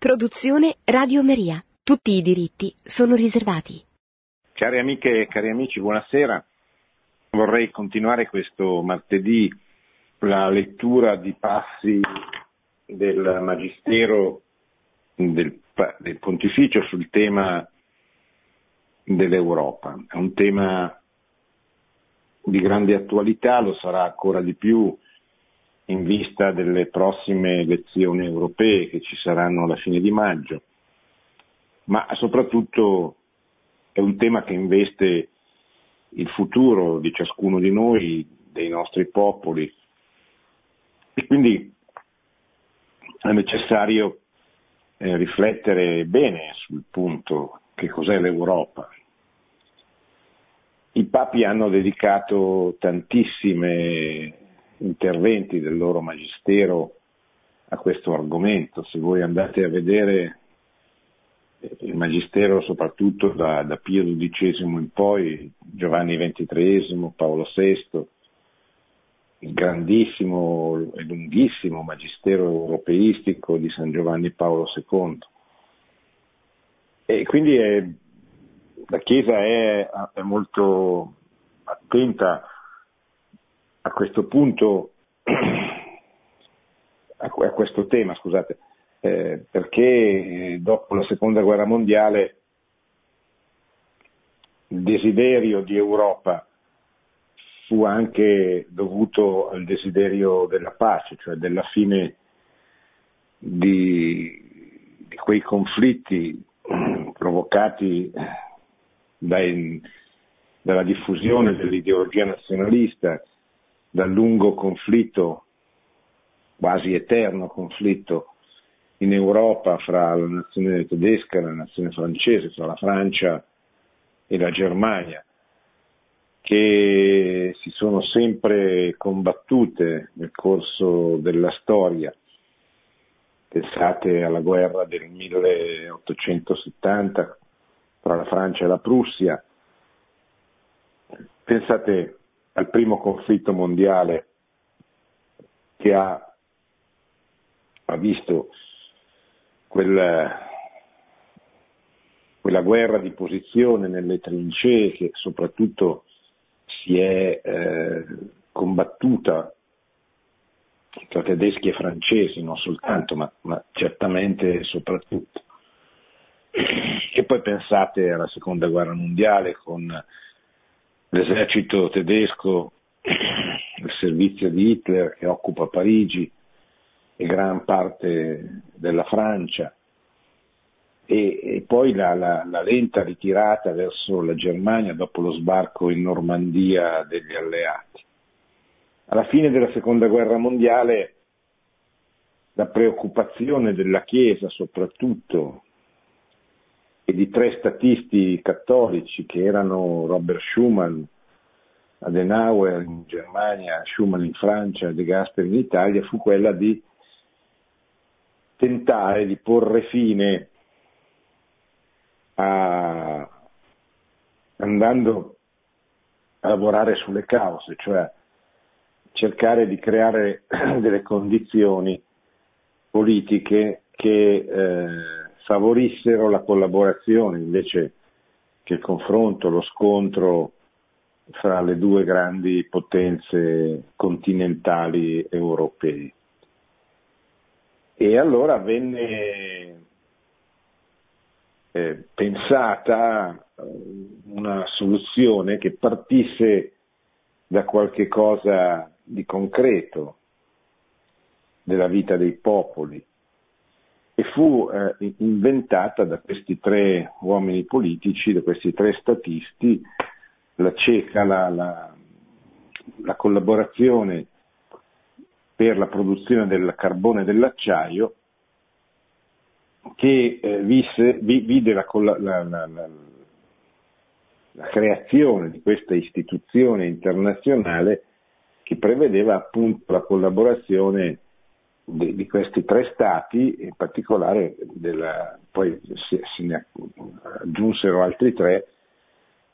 Produzione Radio Maria. Tutti i diritti sono riservati. Cari amiche e cari amici, buonasera. Vorrei continuare questo martedì la lettura di passi del Magistero del, del Pontificio sul tema dell'Europa. È un tema di grande attualità, lo sarà ancora di più in vista delle prossime elezioni europee che ci saranno alla fine di maggio, ma soprattutto è un tema che investe il futuro di ciascuno di noi, dei nostri popoli e quindi è necessario eh, riflettere bene sul punto che cos'è l'Europa. I papi hanno dedicato tantissime interventi del loro magistero a questo argomento. Se voi andate a vedere eh, il magistero soprattutto da, da Pio XII in poi, Giovanni XXIII, Paolo VI, il grandissimo e lunghissimo magistero europeistico di San Giovanni Paolo II. E quindi è, la Chiesa è, è molto attenta a questo punto, a questo tema, scusate, eh, perché eh, dopo la seconda guerra mondiale il desiderio di Europa fu anche dovuto al desiderio della pace, cioè della fine di, di quei conflitti provocati dai, dalla diffusione dell'ideologia nazionalista dal lungo conflitto, quasi eterno conflitto in Europa fra la nazione tedesca e la nazione francese, fra la Francia e la Germania, che si sono sempre combattute nel corso della storia. Pensate alla guerra del 1870 tra la Francia e la Prussia, pensate al primo conflitto mondiale che ha, ha visto quel, quella guerra di posizione nelle trincee che soprattutto si è eh, combattuta tra tedeschi e francesi, non soltanto, ma, ma certamente soprattutto. E poi pensate alla seconda guerra mondiale con l'esercito tedesco, il servizio di Hitler che occupa Parigi e gran parte della Francia e, e poi la, la, la, lenta ritirata verso la Germania dopo lo sbarco in Normandia degli alleati. Alla fine della seconda guerra mondiale la preoccupazione della Chiesa soprattutto e di tre statisti cattolici che erano Robert Schumann, Adenauer in Germania, Schumann in Francia De Gasperi in Italia, fu quella di tentare di porre fine a, andando a lavorare sulle cause, cioè cercare di creare delle condizioni politiche che eh, favorissero la collaborazione invece che il confronto, lo scontro fra le due grandi potenze continentali europee. E allora venne eh, pensata eh, una soluzione che partisse da qualche cosa di concreto della vita dei popoli e fu eh, inventata da questi tre uomini politici, da questi tre statisti, la CECA, la, la, la collaborazione per la produzione del carbone e dell'acciaio, che eh, visse, vide la, la, la creazione di questa istituzione internazionale che prevedeva appunto la collaborazione di, di, questi tre stati, in particolare della, poi se, se ne aggiunsero altri tre,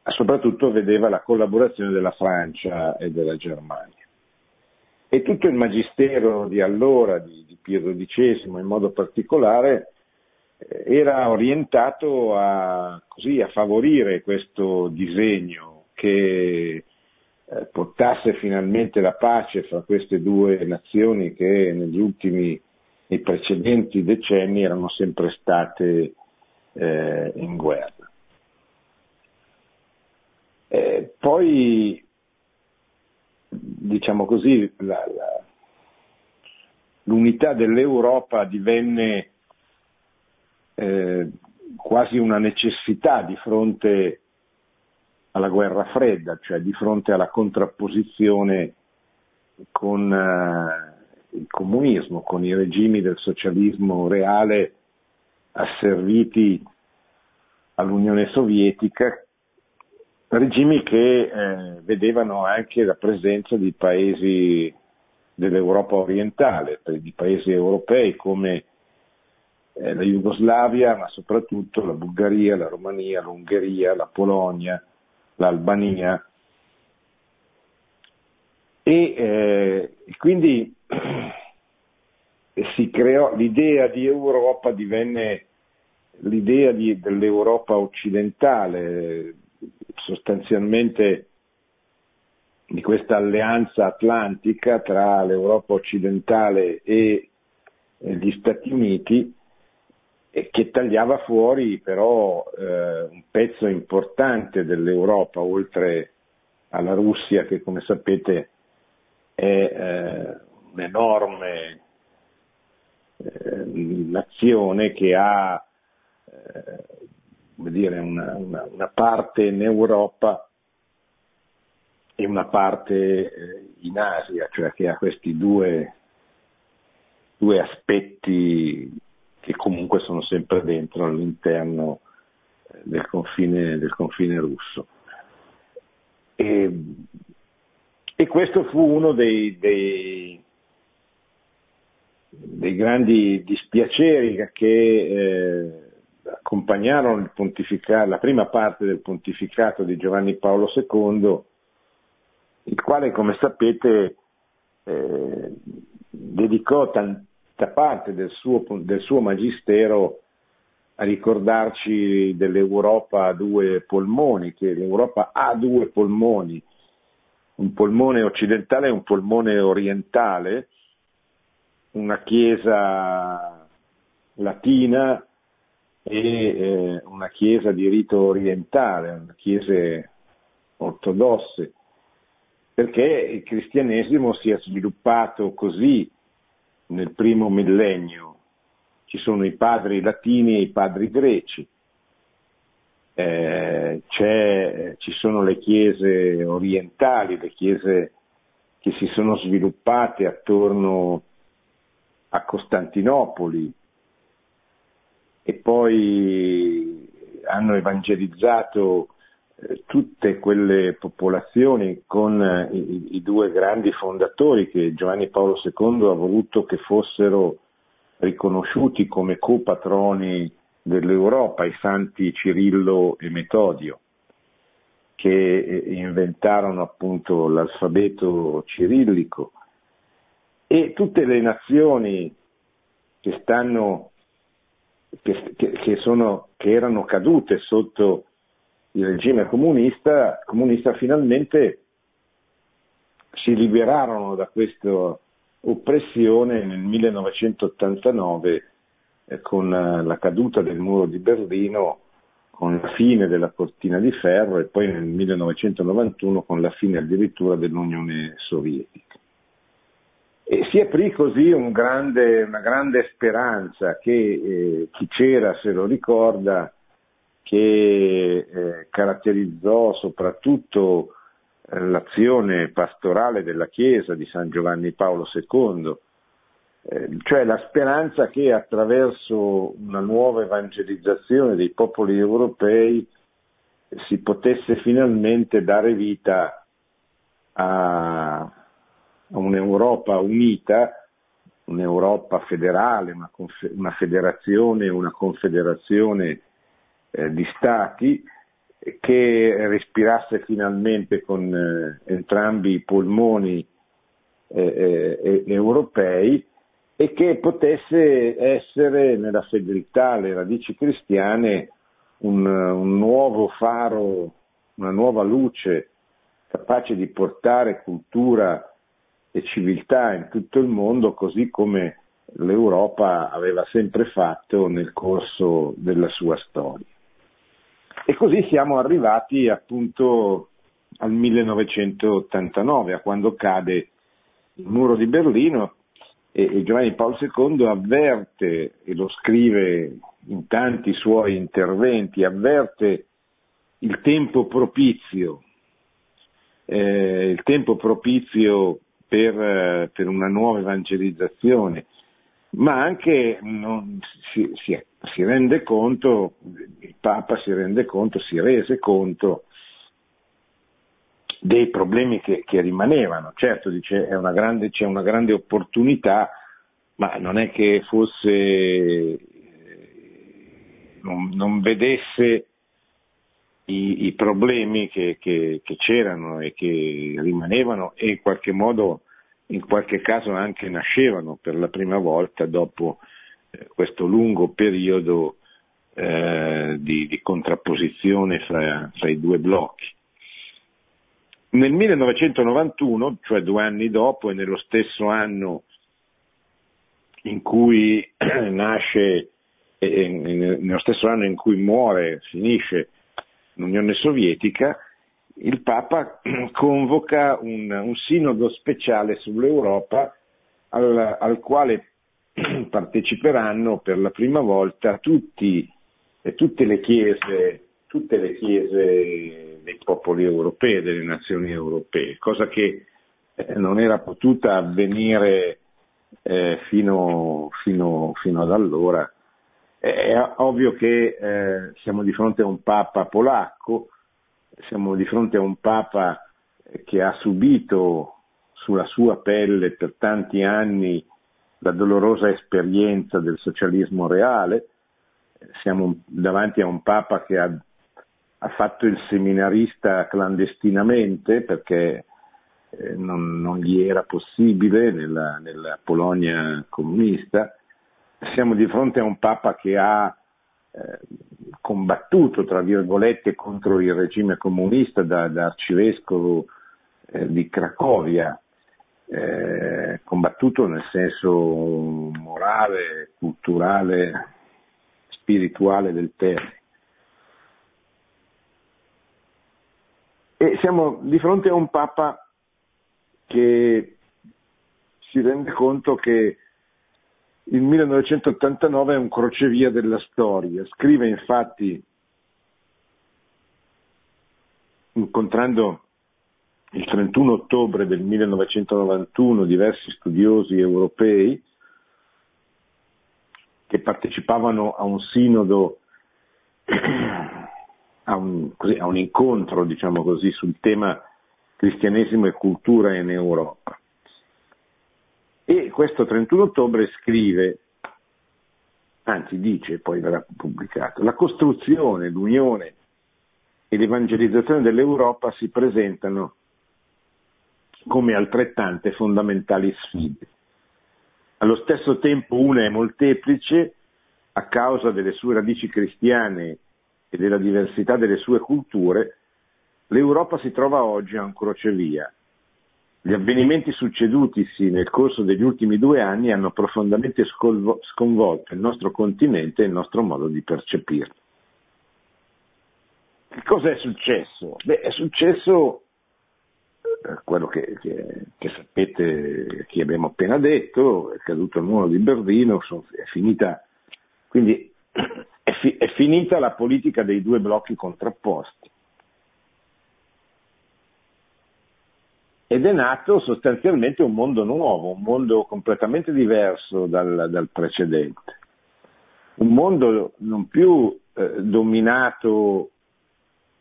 soprattutto vedeva la collaborazione della Francia e della Germania. E tutto il magistero di allora, di, di Pio XII in modo particolare, era orientato a, così, a favorire questo disegno che eh, portasse finalmente la pace fra queste due nazioni che negli ultimi e precedenti decenni erano sempre state eh, in guerra. Eh, poi, diciamo così, la, la, l'unità dell'Europa divenne eh, quasi una necessità di fronte alla guerra fredda, cioè di fronte alla contrapposizione con eh, il comunismo, con i regimi del socialismo reale asserviti all'Unione Sovietica, regimi che eh, vedevano anche la presenza di paesi dell'Europa orientale, di paesi europei come eh, la Jugoslavia, ma soprattutto la Bulgaria, la Romania, l'Ungheria, la Polonia, l'Albania. E eh, quindi si creò l'idea di Europa, divenne l'idea di, dell'Europa occidentale, sostanzialmente di questa alleanza atlantica tra l'Europa occidentale e gli Stati Uniti che tagliava fuori però eh, un pezzo importante dell'Europa, oltre alla Russia che come sapete è eh, un'enorme eh, nazione che ha eh, dire, una, una, una, parte in Europa e una parte eh, in Asia, cioè che ha questi due, due aspetti che comunque sono sempre dentro all'interno eh, del confine, del confine russo. E, e, questo fu uno dei, dei, dei grandi dispiaceri che eh, accompagnarono la prima parte del pontificato di Giovanni Paolo II, il quale, come sapete, eh, dedicò tanti da parte del suo, del suo magistero a ricordarci dell'Europa a due polmoni, che l'Europa ha due polmoni, un polmone occidentale e un polmone orientale, una chiesa latina e eh, una chiesa di rito orientale, una chiese ortodosse, perché il cristianesimo si è sviluppato così nel primo millennio. Ci sono i padri latini e i padri greci, eh, ci sono le chiese orientali, le chiese che si sono sviluppate attorno a Costantinopoli e poi hanno evangelizzato tutte quelle popolazioni con eh, i, i, due grandi fondatori che Giovanni Paolo II ha voluto che fossero riconosciuti come copatroni dell'Europa, i santi Cirillo e Metodio, che eh, inventarono appunto l'alfabeto cirillico. E tutte le nazioni che, stanno, che, che, sono, che erano cadute sotto il regime comunista, comunista finalmente si liberarono da questa oppressione nel 1989 eh, con la caduta del muro di Berlino, con la fine della cortina di ferro e poi nel 1991 con la fine addirittura dell'Unione Sovietica. E si aprì così un grande, una grande speranza che eh, chi c'era se lo ricorda che eh, caratterizzò soprattutto eh, l'azione pastorale della Chiesa di San Giovanni Paolo II, eh, cioè la speranza che attraverso una nuova evangelizzazione dei popoli europei si potesse finalmente dare vita a, a un'Europa unita, un'Europa federale, una, una federazione, una confederazione eh, di stati che respirasse finalmente con eh, entrambi i polmoni eh, eh, europei e che potesse essere nella fedeltà alle radici cristiane un, un nuovo faro, una nuova luce capace di portare cultura e civiltà in tutto il mondo, così come l'Europa aveva sempre fatto nel corso della sua storia. E così siamo arrivati appunto al 1989, a quando cade il muro di Berlino e, Giovanni Paolo II avverte, e lo scrive in tanti suoi interventi, avverte il tempo propizio, eh, il tempo propizio per, per, una nuova evangelizzazione, ma anche non, si, si, si, rende conto, il Papa si rende conto, si rese conto dei problemi che, che rimanevano. Certo, dice, una grande, c'è una grande opportunità, ma non è che fosse, non, non vedesse i, i problemi che, che, che, c'erano e che rimanevano e in qualche modo, in qualche caso anche nascevano per la prima volta dopo eh, questo lungo periodo eh, di, di, contrapposizione fra, fra i due blocchi. Nel 1991, cioè due anni dopo e nello stesso anno in cui nasce, eh, nello stesso anno in cui muore, finisce l'Unione Sovietica, il Papa convoca un, un sinodo speciale sull'Europa al, al, quale parteciperanno per la prima volta tutti, tutte, le chiese, tutte le chiese dei popoli europei, delle nazioni europee, cosa che eh, non era potuta avvenire eh, fino, fino, fino, ad allora. È ovvio che eh, siamo di fronte a un Papa polacco, siamo di fronte a un Papa che ha subito sulla sua pelle per tanti anni la dolorosa esperienza del socialismo reale, siamo davanti a un Papa che ha, ha fatto il seminarista clandestinamente perché eh, non, non, gli era possibile nella, nella Polonia comunista, siamo di fronte a un Papa che ha combattuto, tra virgolette, contro il regime comunista da, da arcivescovo eh, di Cracovia, eh, combattuto nel senso morale, culturale, spirituale del termine. E siamo di fronte a un Papa che si rende conto che il 1989 è un crocevia della storia. Scrive infatti, incontrando il 31 ottobre del 1991 diversi studiosi europei che partecipavano a un sinodo, a un, così, a un incontro, diciamo così, sul tema cristianesimo e cultura in Europa. E questo 31 ottobre scrive, anzi dice, poi verrà pubblicato, la costruzione, l'unione e l'evangelizzazione dell'Europa si presentano come altrettante fondamentali sfide. Allo stesso tempo una è molteplice a causa delle sue radici cristiane e della diversità delle sue culture, l'Europa si trova oggi a un crocevia gli avvenimenti succedutisi nel corso degli ultimi due anni hanno profondamente sconvolto il nostro continente e il nostro modo di percepirlo. Che cosa è successo? Beh, è successo eh, quello che, che, che, sapete, che abbiamo appena detto, è caduto il muro di Berlino, è finita, quindi è, fi, è finita la politica dei due blocchi contrapposti. Ed è nato sostanzialmente un mondo nuovo, un mondo completamente diverso dal, dal precedente, un mondo non più eh, dominato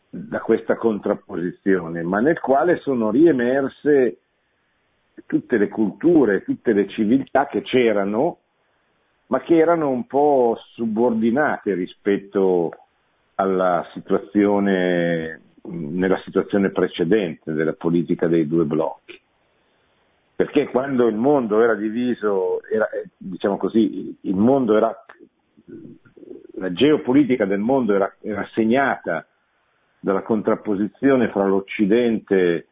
da questa contrapposizione, ma nel quale sono riemerse tutte le culture, tutte le civiltà che c'erano, ma che erano un po' subordinate rispetto alla situazione nella situazione precedente della politica dei due blocchi. perché quando il mondo era diviso, era, eh, diciamo così, era, la geopolitica del mondo era, era segnata dalla contrapposizione fra l'Occidente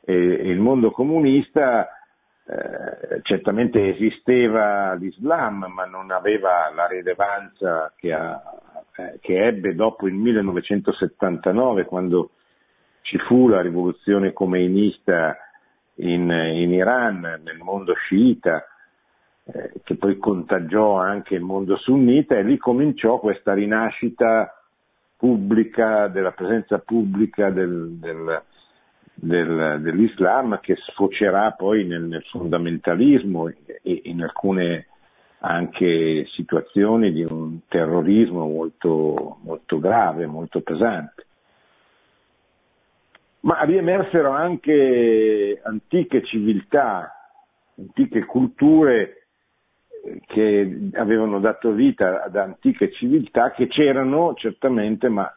e, e il mondo comunista, eh, certamente esisteva l'Islam, ma non aveva la rilevanza che, ha, eh, che ebbe dopo il 1979, quando ci fu la rivoluzione comeinista in, in Iran, nel mondo sciita, eh, che poi contagiò anche il mondo sunnita e lì cominciò questa rinascita pubblica, della presenza pubblica del, del, del, dell'Islam che sfocerà poi nel, nel fondamentalismo e in alcune anche situazioni di un terrorismo molto, molto grave, molto pesante. Ma riemersero anche antiche civiltà, antiche culture eh, che avevano dato vita ad antiche civiltà che c'erano certamente, ma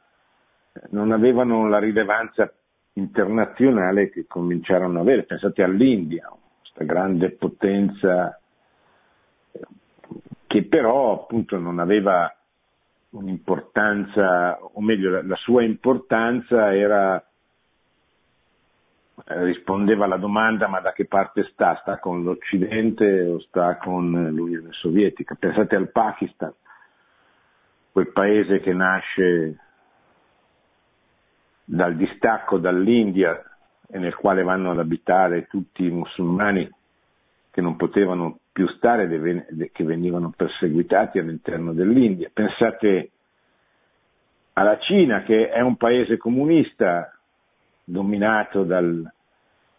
non avevano la rilevanza internazionale che cominciarono ad avere. Pensate all'India, questa grande potenza che però appunto non aveva un'importanza, o meglio la sua importanza era rispondeva alla domanda ma da che parte sta? Sta con l'Occidente o sta con l'Unione Sovietica? Pensate al Pakistan, quel paese che nasce dal distacco dall'India e nel quale vanno ad abitare tutti i musulmani che non potevano più stare, che venivano perseguitati all'interno dell'India. Pensate alla Cina che è un paese comunista dominato dal,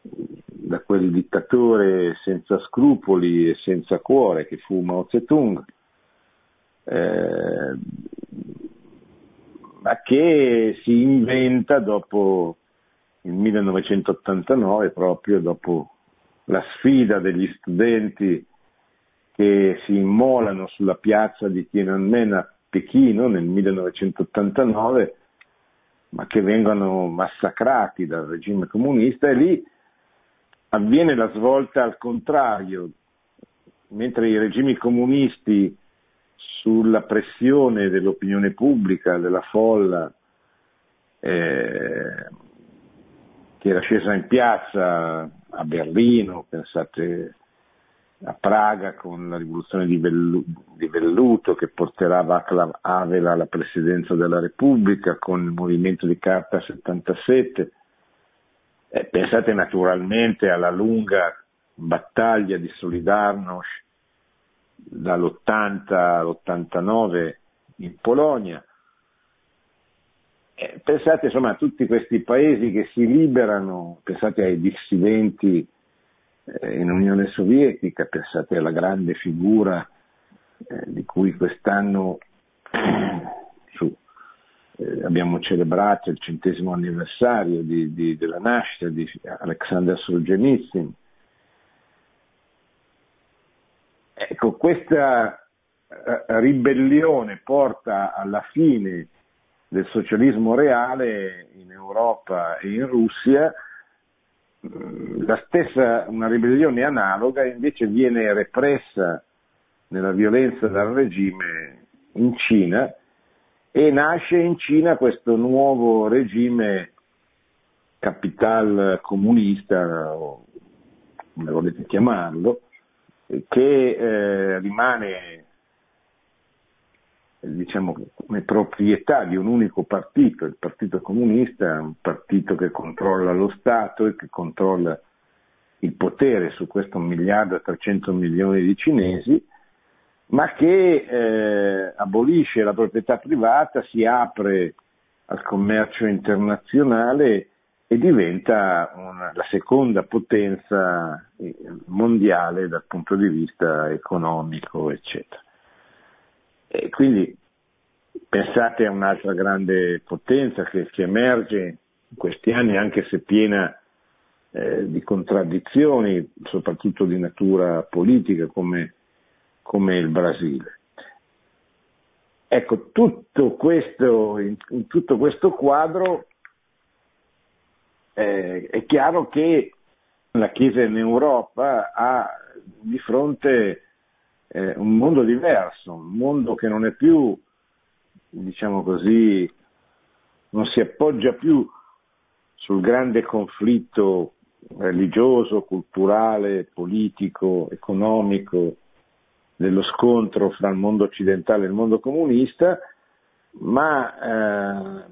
da quel dittatore senza scrupoli e senza cuore che fu Mao Zedong, eh, ma che si inventa dopo il 1989, proprio dopo la sfida degli studenti che si immolano sulla piazza di Tiananmen a Pechino nel 1989, ma che vengono massacrati dal regime comunista e lì avviene la svolta al contrario, mentre i regimi comunisti sulla pressione dell'opinione pubblica, della folla, eh, che era scesa in piazza a Berlino, pensate a Praga con la rivoluzione di, Vellu- di Velluto che porterà Václav Havel alla presidenza della Repubblica, con il movimento di Carta 77. Eh, pensate naturalmente alla lunga battaglia di Solidarnosc dall'80 all'89 in Polonia. Eh, pensate insomma a tutti questi paesi che si liberano, pensate ai dissidenti in Unione Sovietica, pensate alla grande figura eh, di cui quest'anno su, eh, abbiamo celebrato il centesimo anniversario di, di, della nascita di Alexander Solzhenitsyn. Ecco, questa eh, ribellione porta alla fine del socialismo reale in Europa e in Russia, stessa, una ribellione analoga invece viene repressa nella violenza dal regime in Cina e nasce in Cina questo nuovo regime capital comunista, o come volete chiamarlo, che eh, rimane diciamo, come proprietà di un unico partito, il Partito Comunista, un partito che controlla lo Stato e che controlla il potere su questo miliardo e 300 milioni di cinesi, ma che eh, abolisce la proprietà privata, si apre al commercio internazionale e diventa una, la seconda potenza eh, mondiale dal punto di vista economico, eccetera. E quindi pensate a un'altra grande potenza che, che emerge in questi anni, anche se piena eh, di contraddizioni, soprattutto di natura politica, come, come il Brasile. Ecco, tutto questo, in, in tutto questo quadro eh, è chiaro che la Chiesa in Europa ha di fronte eh, un mondo diverso, un mondo che non è più, diciamo così, non si appoggia più sul grande conflitto religioso, culturale, politico, economico, dello scontro fra il mondo occidentale e il mondo comunista, ma eh,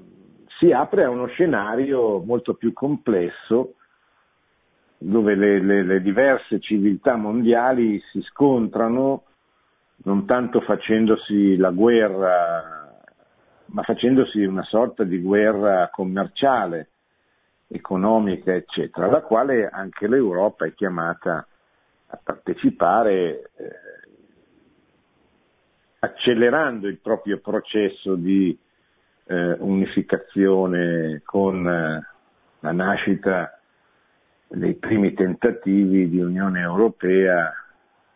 si apre a uno scenario molto più complesso dove le, le, le, diverse civiltà mondiali si scontrano non tanto facendosi la guerra, ma facendosi una sorta di guerra commerciale, economica, eccetera, alla quale anche l'Europa è chiamata a partecipare eh, accelerando il proprio processo di eh, unificazione con eh, la nascita dei primi tentativi di Unione Europea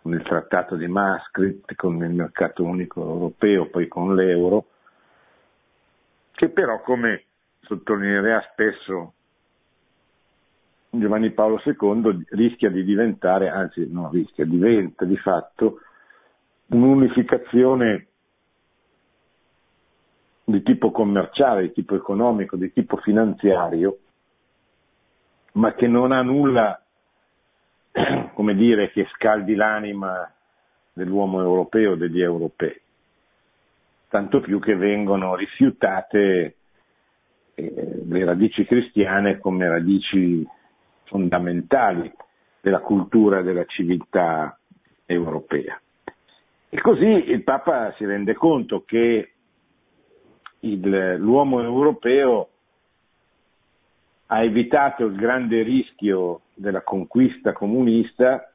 con il Trattato di Maastricht, con il mercato unico europeo, poi con l'euro, che però, come sottolineerà spesso Giovanni Paolo II, rischia di diventare, anzi non rischia, diventa di fatto un'unificazione di tipo commerciale, di tipo economico, di tipo finanziario, ma che non ha nulla, come dire, che scaldi l'anima dell'uomo europeo, degli europei. Tanto più che vengono rifiutate eh, le radici cristiane come radici fondamentali della cultura della civiltà europea. E così il Papa si rende conto che il, l'uomo europeo ha evitato il grande rischio della conquista comunista,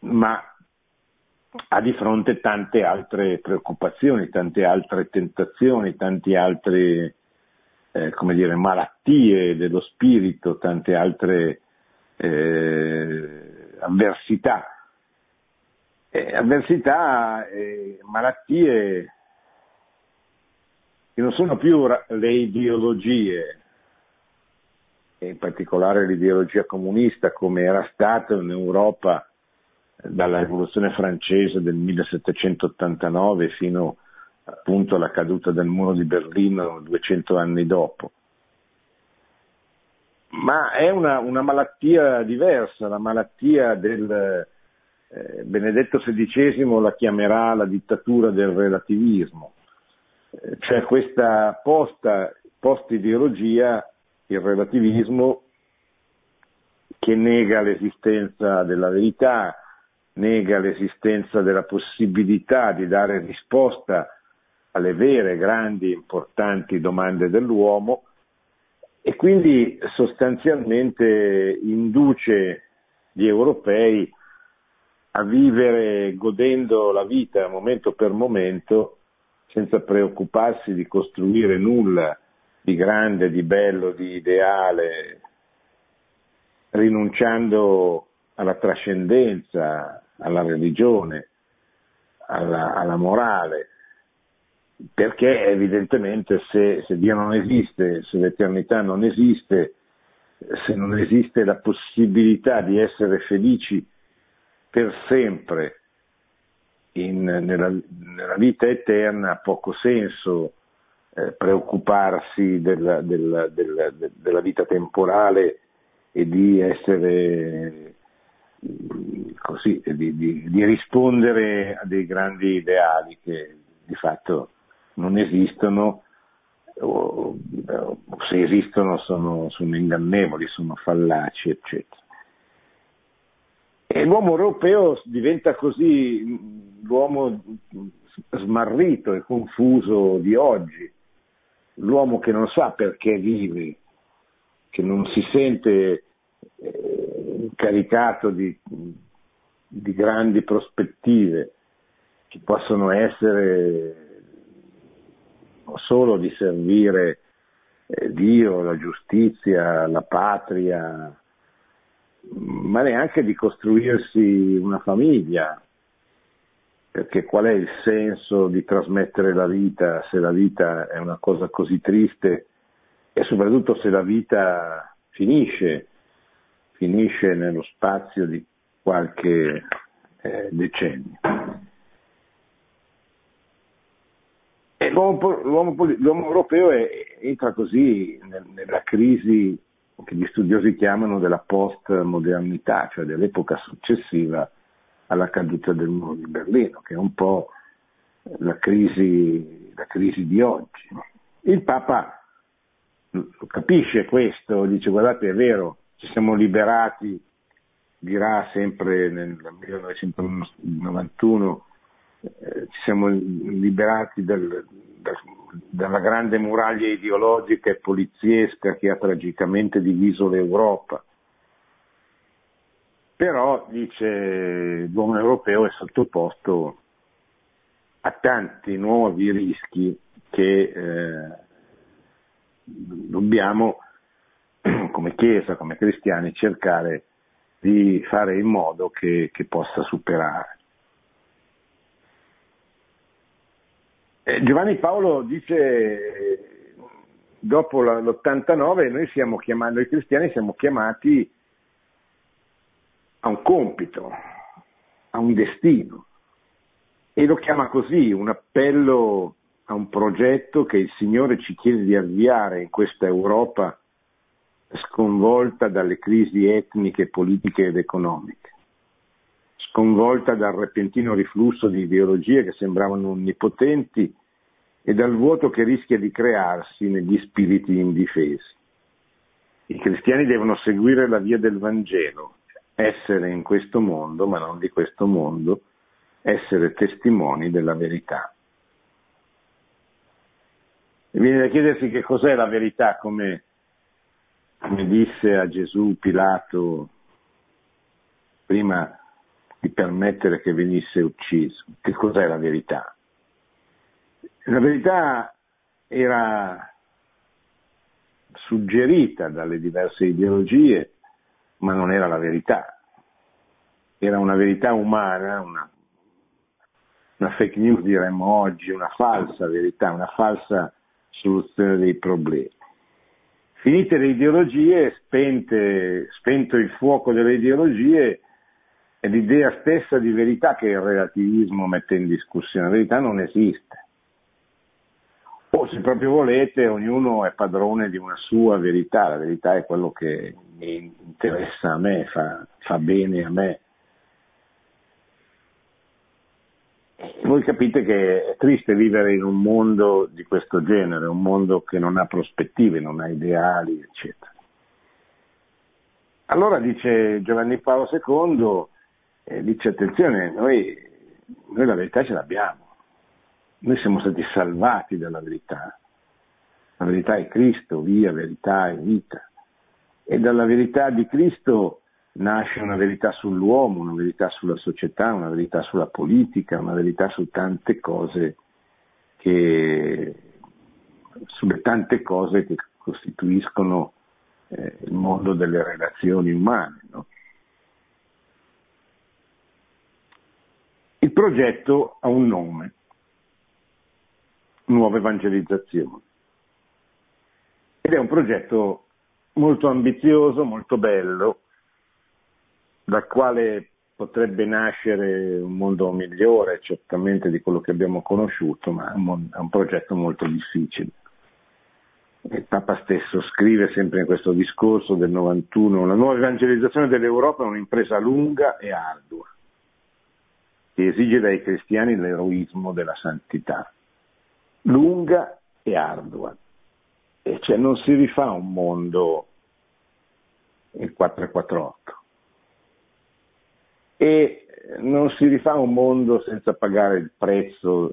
ma ha di fronte tante altre preoccupazioni, tante altre tentazioni, tante altre eh, dire, malattie dello spirito, tante altre eh, avversità. Eh, avversità malattie che non sono più le ideologie, in particolare l'ideologia comunista come era stata in Europa dalla rivoluzione francese del 1789 fino appunto alla caduta del muro di Berlino 200 anni dopo. Ma è una, una malattia diversa, la malattia del eh, Benedetto XVI la chiamerà la dittatura del relativismo, cioè questa posta, post-ideologia, il relativismo che nega l'esistenza della verità, nega l'esistenza della possibilità di dare risposta alle vere, grandi, importanti domande dell'uomo e quindi sostanzialmente induce gli europei a vivere godendo la vita momento per momento senza preoccuparsi di costruire nulla di grande, di bello, di ideale, rinunciando alla trascendenza, alla religione, alla, alla morale, perché evidentemente se, se, Dio non esiste, se l'eternità non esiste, se non esiste la possibilità di essere felici per sempre in, nella, nella, vita eterna, ha poco senso eh, preoccuparsi della, della, della, della, vita temporale e di essere così, di, di, di rispondere a dei grandi ideali che di fatto non esistono o, o se esistono sono, sono, ingannevoli, sono fallaci, eccetera. E l'uomo europeo diventa così l'uomo smarrito e confuso di oggi, l'uomo che non sa perché vive, che non si sente eh, caricato di, di grandi prospettive che possono essere solo di servire eh, Dio, la giustizia, la patria, ma neanche di costruirsi una famiglia, perché qual è il senso di trasmettere la vita se la vita è una cosa così triste e soprattutto se la vita finisce finisce nello spazio di qualche eh, decennio. L'uomo, l'uomo, l'uomo europeo è, entra così nella crisi che gli studiosi chiamano della post-modernità, cioè dell'epoca successiva alla caduta del muro di Berlino, che è un po' la crisi, la crisi di oggi. Il Papa capisce questo, dice guardate è vero, ci siamo liberati, dirà sempre nel 1991, eh, ci siamo liberati del, del, dalla grande muraglia ideologica e poliziesca che ha tragicamente diviso l'Europa. Però, dice, l'uomo europeo è sottoposto a tanti nuovi rischi che eh, dobbiamo, come Chiesa, come cristiani, cercare di fare in modo che, che possa superare. Giovanni Paolo dice, dopo l'89 noi siamo chiamati, noi cristiani siamo chiamati a un compito, a un destino. E lo chiama così, un appello a un progetto che il Signore ci chiede di avviare in questa Europa sconvolta dalle crisi etniche, politiche ed economiche, sconvolta dal repentino riflusso di ideologie che sembravano onnipotenti e dal vuoto che rischia di crearsi negli spiriti indifesi. I cristiani devono seguire la via del Vangelo, essere in questo mondo, ma non di questo mondo, essere testimoni della verità. E viene da chiedersi che cos'è la verità, come, come disse a Gesù Pilato prima di permettere che venisse ucciso. Che cos'è la verità? La verità era suggerita dalle diverse ideologie, ma non era la verità. Era una verità umana, una, una fake news diremmo oggi, una falsa verità, una falsa soluzione dei problemi. Finite le ideologie, spente, spento il fuoco delle ideologie, è l'idea stessa di verità che il relativismo mette in discussione. La verità non esiste. Se proprio volete, ognuno è padrone di una sua verità, la verità è quello che mi interessa a me, fa, fa bene a me. Voi capite che è triste vivere in un mondo di questo genere, un mondo che non ha prospettive, non ha ideali, eccetera. Allora dice Giovanni Paolo II, eh, dice attenzione, noi, noi la verità ce l'abbiamo, noi siamo stati salvati dalla verità. La verità è Cristo, via, verità e vita. E dalla verità di Cristo nasce una verità sull'uomo, una verità sulla società, una verità sulla politica, una verità su tante cose che, sulle tante cose che costituiscono eh, il mondo delle relazioni umane. No? Il progetto ha un nome, nuova evangelizzazione. Ed è un progetto molto ambizioso, molto bello, dal quale potrebbe nascere un mondo migliore certamente di quello che abbiamo conosciuto, ma è un, progetto molto difficile. Il Papa stesso scrive sempre in questo discorso del 91, la nuova evangelizzazione dell'Europa è un'impresa lunga e ardua, che esige dai cristiani l'eroismo della santità lunga e ardua. E cioè non si rifà un mondo in 448. E non si rifà un mondo senza pagare il prezzo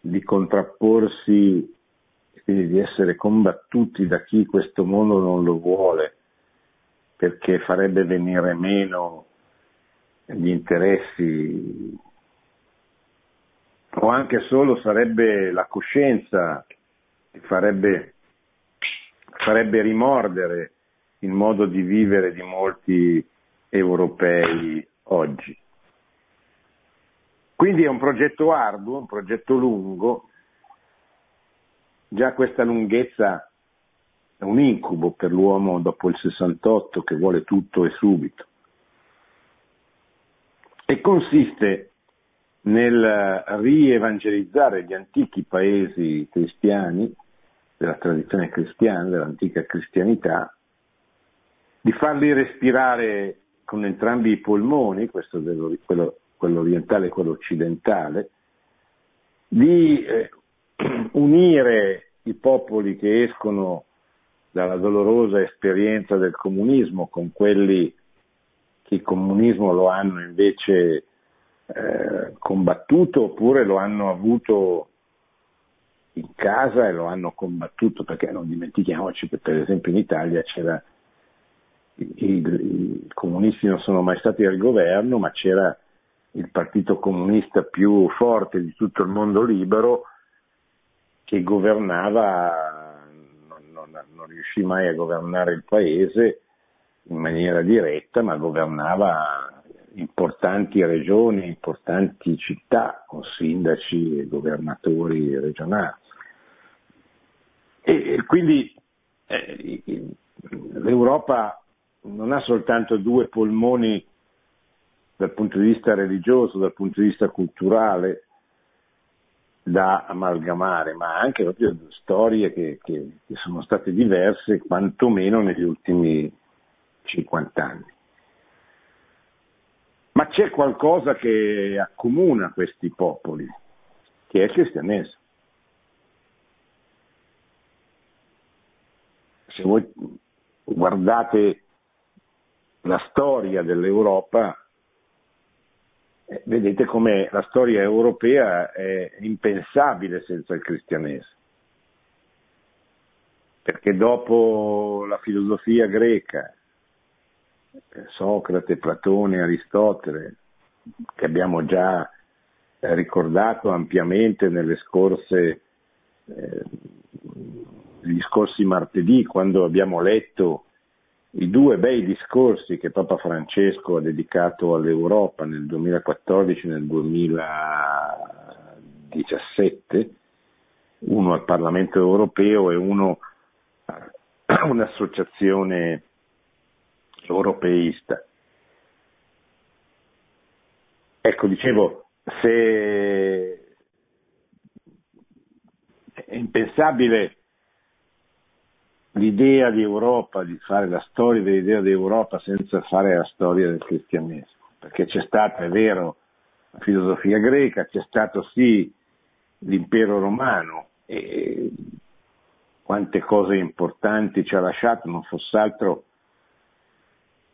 di contrapporsi e quindi di essere combattuti da chi questo mondo non lo vuole, perché farebbe venire meno gli interessi o anche solo sarebbe la coscienza che farebbe, farebbe rimordere il modo di vivere di molti europei oggi. Quindi è un progetto arduo, un progetto lungo, già questa lunghezza è un incubo per l'uomo dopo il 68 che vuole tutto e subito. E consiste nel rievangelizzare gli antichi paesi cristiani, della tradizione cristiana, dell'antica cristianità, di farli respirare con entrambi i polmoni, dello, quello, quello orientale e quello occidentale, di eh, unire i popoli che escono dalla dolorosa esperienza del comunismo con quelli che il comunismo lo hanno invece eh, combattuto oppure lo hanno avuto in casa e lo hanno combattuto? Perché non dimentichiamoci che per esempio in Italia c'era i, i, i comunisti non sono mai stati al governo ma c'era il partito comunista più forte di tutto il mondo libero che governava, non, non, non riuscì mai a governare il paese in maniera diretta, ma governava importanti regioni, importanti città con sindaci e governatori regionali. E, quindi eh, l'Europa non ha soltanto due polmoni dal punto di vista religioso, dal punto di vista culturale da amalgamare, ma anche proprio storie che, che, che sono state diverse quantomeno negli ultimi 50 anni. Ma c'è qualcosa che accomuna questi popoli, che è il cristianesimo. Se voi guardate la storia dell'Europa, eh, vedete come la storia europea è impensabile senza il cristianesimo. Perché dopo la filosofia greca, Socrate, Platone, Aristotele, che abbiamo già ricordato ampiamente nelle scorse, eh, negli scorsi martedì, quando abbiamo letto i due bei discorsi che Papa Francesco ha dedicato all'Europa nel 2014 e nel 2017, uno al Parlamento europeo e uno a un'associazione europeista. Ecco, dicevo, se è impensabile l'idea di Europa, di fare la storia dell'idea di Europa senza fare la storia del cristianesimo, perché c'è stata, è vero, la filosofia greca, c'è stato sì l'impero romano e quante cose importanti ci ha lasciato, non fosse altro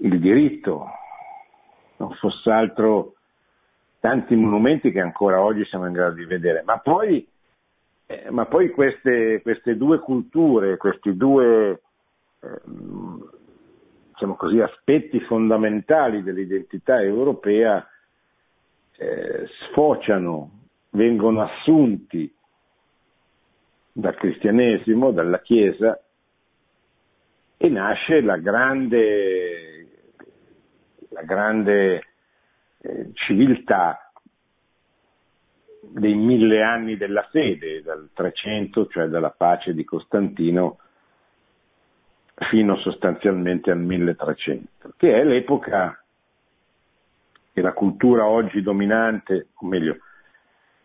il diritto, non fosse altro tanti monumenti che ancora oggi siamo in grado di vedere, ma poi eh, ma poi queste, queste, due culture, questi due eh, diciamo così, aspetti fondamentali dell'identità europea eh, sfociano, vengono assunti dal cristianesimo, dalla Chiesa e nasce la grande, la grande eh, civiltà dei mille anni della fede, dal 300, cioè dalla pace di Costantino, fino sostanzialmente al 1300, che è l'epoca che la cultura oggi dominante, o meglio,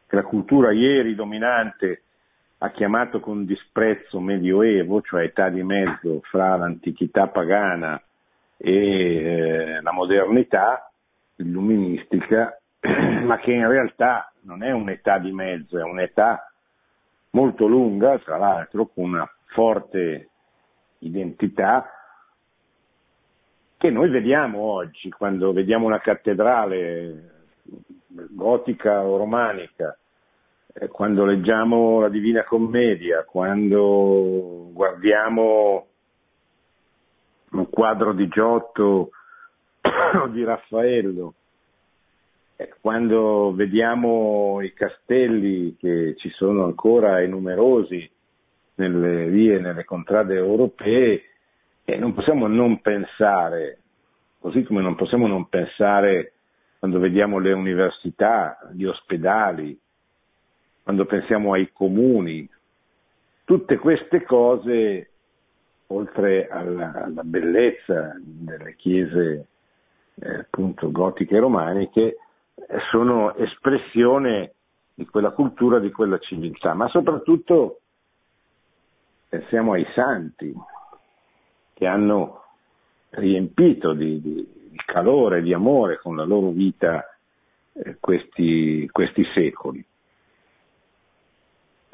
che la cultura ieri dominante ha chiamato con disprezzo medioevo, cioè età di mezzo fra l'antichità pagana e eh, la modernità illuministica, ma che in realtà non è un'età di mezzo, è un'età molto lunga, tra l'altro con una forte identità che noi vediamo oggi quando vediamo una cattedrale gotica o romanica, eh, quando leggiamo la Divina Commedia, quando guardiamo un quadro di Giotto o di Raffaello, eh, quando vediamo i castelli che ci sono ancora e numerosi nelle vie, nelle contrade europee, eh, non possiamo non pensare, così come non possiamo non pensare quando vediamo le università, gli ospedali, quando pensiamo ai comuni, tutte queste cose oltre alla, alla bellezza delle chiese eh, appunto gotiche romaniche, sono espressione di quella cultura, di quella civiltà, ma soprattutto pensiamo ai santi che hanno riempito di, di, di calore, di amore con la loro vita eh, questi, questi, secoli,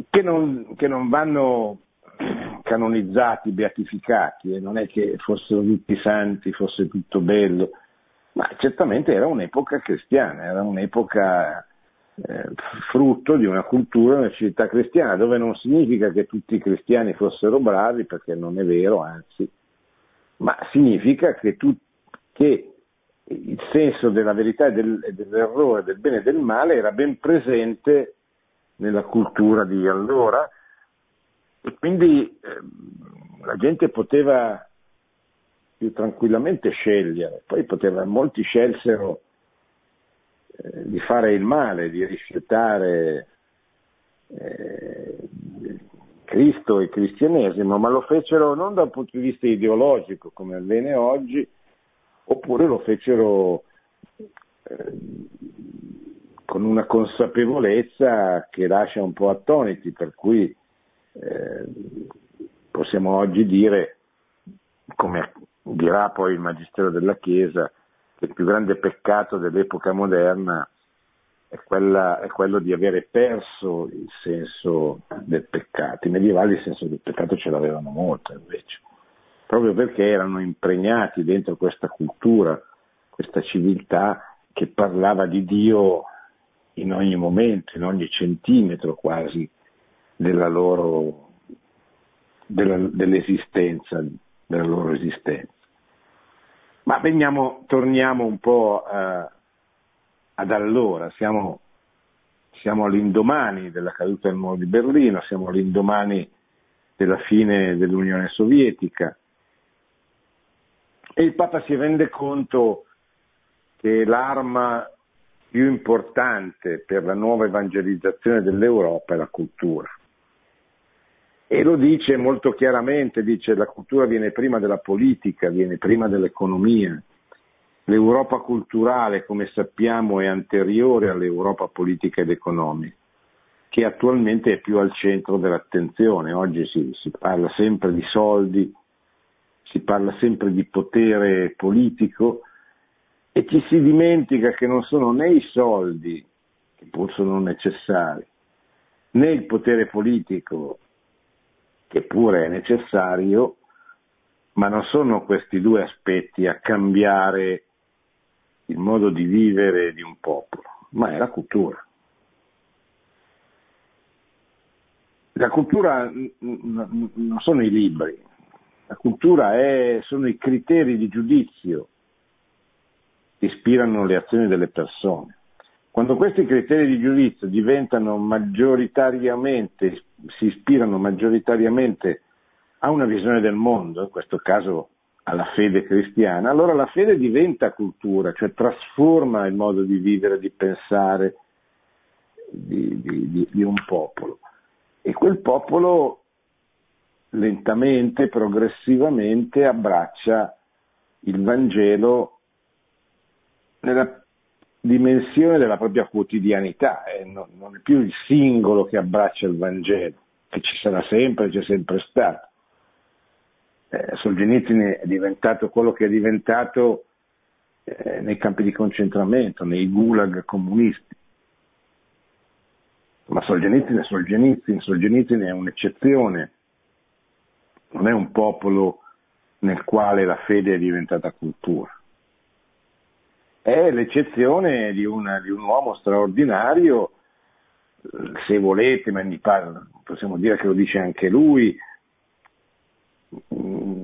che non, che non vanno canonizzati, beatificati, e non è che fossero tutti santi, fosse tutto bello, ma certamente era un'epoca cristiana, era un'epoca eh, frutto di una cultura, una civiltà cristiana, dove non significa che tutti i cristiani fossero bravi, perché non è vero, anzi, ma significa che, tu, che il senso della verità e del, dell'errore, del bene e del male era ben presente nella cultura di allora e quindi eh, la gente poteva più tranquillamente scegliere, poi poteva, molti scelsero eh, di fare il male, di rifiutare eh, Cristo e il cristianesimo, ma lo fecero non dal punto di vista ideologico come avviene oggi, oppure lo fecero eh, con una consapevolezza che lascia un po' attoniti, per cui eh, possiamo oggi dire, come dirà poi il Magistero della Chiesa, che il più grande peccato dell'epoca moderna è, quella, è, quello di avere perso il senso del peccato. I medievali il senso del peccato ce l'avevano molto invece, proprio perché erano impregnati dentro questa cultura, questa civiltà che parlava di Dio in ogni momento, in ogni centimetro quasi della loro, della, dell'esistenza, della loro esistenza. Ma veniamo, torniamo un po' eh, ad allora, siamo, siamo all'indomani della caduta del muro di Berlino, siamo all'indomani della fine dell'Unione Sovietica e il Papa si rende conto che l'arma più importante per la nuova evangelizzazione dell'Europa è la cultura. E lo dice molto chiaramente, dice la cultura viene prima della politica, viene prima dell'economia. L'Europa culturale, come sappiamo, è anteriore all'Europa politica ed economica, che attualmente è più al centro dell'attenzione. Oggi si, si parla sempre di soldi, si parla sempre di potere politico e ci si dimentica che non sono né i soldi, che pur sono necessari, né il potere politico che pure è necessario, ma non sono questi due aspetti a cambiare il modo di vivere di un popolo, ma è la cultura. La cultura non sono i libri, la cultura è, sono i criteri di giudizio che ispirano le azioni delle persone. Quando questi criteri di giudizio diventano maggioritariamente, si ispirano maggioritariamente a una visione del mondo, in questo caso alla fede cristiana, allora la fede diventa cultura, cioè trasforma il modo di vivere, di pensare di, di, di un popolo. E quel popolo lentamente, progressivamente abbraccia il Vangelo nella dimensione della propria quotidianità, eh, non, non, è più il singolo che abbraccia il Vangelo, che ci sarà sempre, c'è sempre stato. Eh, Solzhenitsyn è diventato quello che è diventato eh, nei campi di concentramento, nei gulag comunisti. Ma Solzhenitsyn è Solzhenitsyn, Solzhenitsyn è un'eccezione, non è un popolo nel quale la fede è diventata cultura è l'eccezione di, una, di un uomo straordinario, se volete, ma parla, possiamo dire che lo dice anche lui,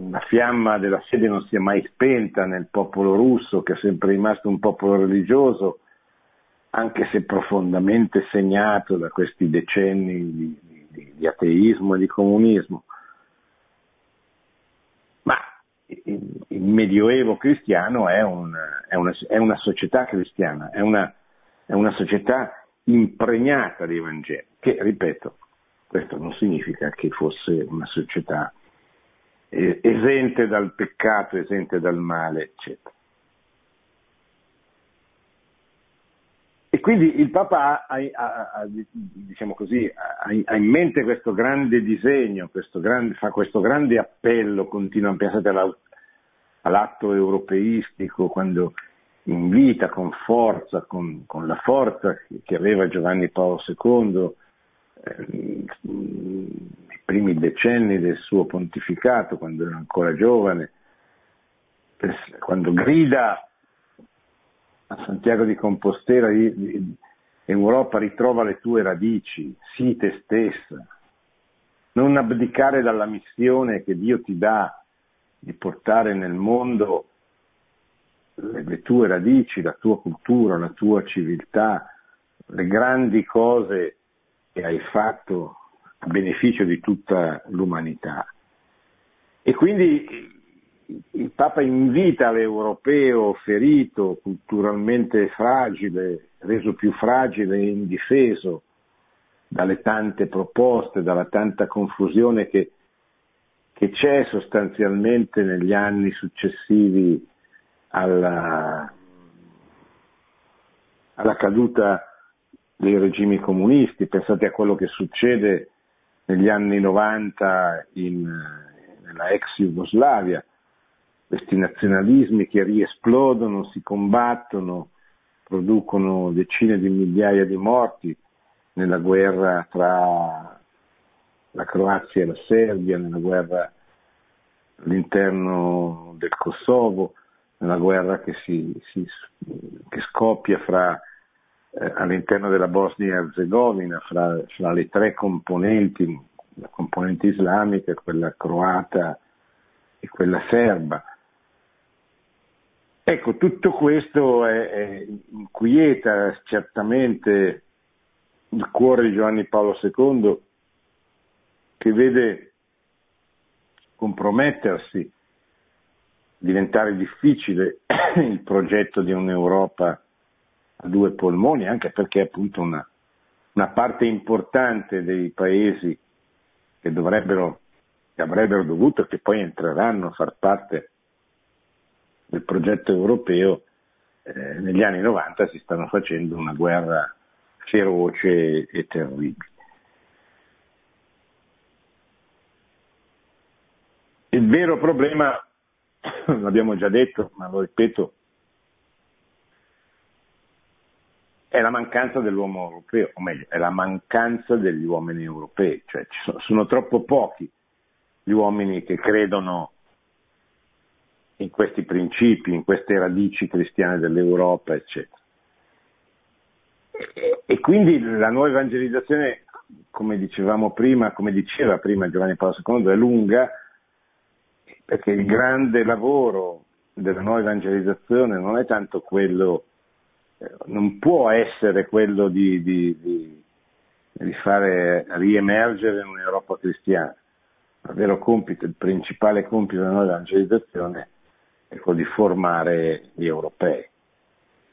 la fiamma della fede non si è mai spenta nel popolo russo, che è sempre rimasto un popolo religioso, anche se profondamente segnato da questi decenni di, di, di ateismo e di comunismo il medioevo cristiano è, un, è, una, è una, società cristiana, è una, è una, società impregnata di Vangelo, che, ripeto, questo non significa che fosse una società eh, esente dal peccato, esente dal male, eccetera. E quindi il Papa ha, ha, ha, diciamo così, ha, in mente questo grande disegno, questo grande, fa questo grande appello, continua, pensate all'atto europeistico, quando invita con forza, con, con la forza che aveva Giovanni Paolo II eh, nei primi decenni del suo pontificato, quando era ancora giovane, quando grida a Santiago di Compostela, Europa ritrova le tue radici, sii te stessa, non abdicare dalla missione che Dio ti dà di portare nel mondo le, le tue radici, la tua cultura, la tua civiltà, le grandi cose che hai fatto a beneficio di tutta l'umanità. E quindi il Papa invita l'europeo ferito, culturalmente fragile, reso più fragile e indifeso dalle tante proposte, dalla tanta confusione che, che c'è sostanzialmente negli anni successivi alla, alla caduta dei regimi comunisti, pensate a quello che succede negli anni 90 in, nella ex Jugoslavia, questi nazionalismi che riesplodono, si combattono, producono decine di migliaia di morti nella guerra tra la Croazia e la Serbia, nella guerra all'interno del Kosovo, nella guerra che, si, si, che scoppia fra, eh, all'interno della Bosnia e Herzegovina, fra, fra, le tre componenti, la componente islamica, quella croata e quella serba. Ecco, tutto questo è, è, inquieta certamente il cuore di Giovanni Paolo II che vede compromettersi, diventare difficile il progetto di un'Europa a due polmoni, anche perché appunto una, una parte importante dei paesi che dovrebbero, che avrebbero dovuto, che poi entreranno a far parte del progetto europeo, eh, negli anni 90 si stanno facendo una guerra feroce e terribile. Il vero problema, l'abbiamo già detto, ma lo ripeto, è la mancanza dell'uomo europeo, o meglio, è la mancanza degli uomini europei, cioè sono, sono troppo pochi gli uomini che credono in questi principi, in queste radici cristiane dell'Europa, eccetera. E quindi la nuova evangelizzazione, come dicevamo prima, come diceva prima Giovanni Paolo II, è lunga, perché il grande lavoro della nuova evangelizzazione non è tanto quello, eh, non può essere quello di, di, di, di fare riemergere un'Europa cristiana. Il vero compito, il principale compito della nuova evangelizzazione è di formare gli europei,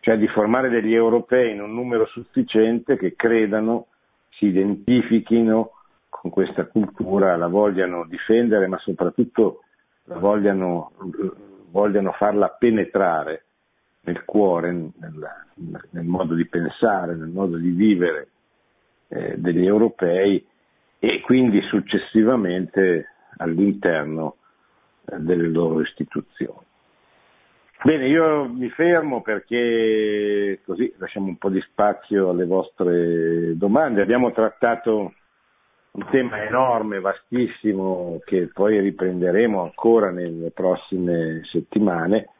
cioè di formare degli europei in un numero sufficiente che credano, si identifichino con questa cultura, la vogliano difendere, ma soprattutto la vogliano, vogliano farla penetrare nel cuore, nel, nel, modo di pensare, nel modo di vivere eh, degli europei e quindi successivamente all'interno eh, delle loro istituzioni. Bene, io mi fermo perché così lasciamo un po' di spazio alle vostre domande. Abbiamo trattato un tema enorme, vastissimo, che poi riprenderemo ancora nelle prossime settimane,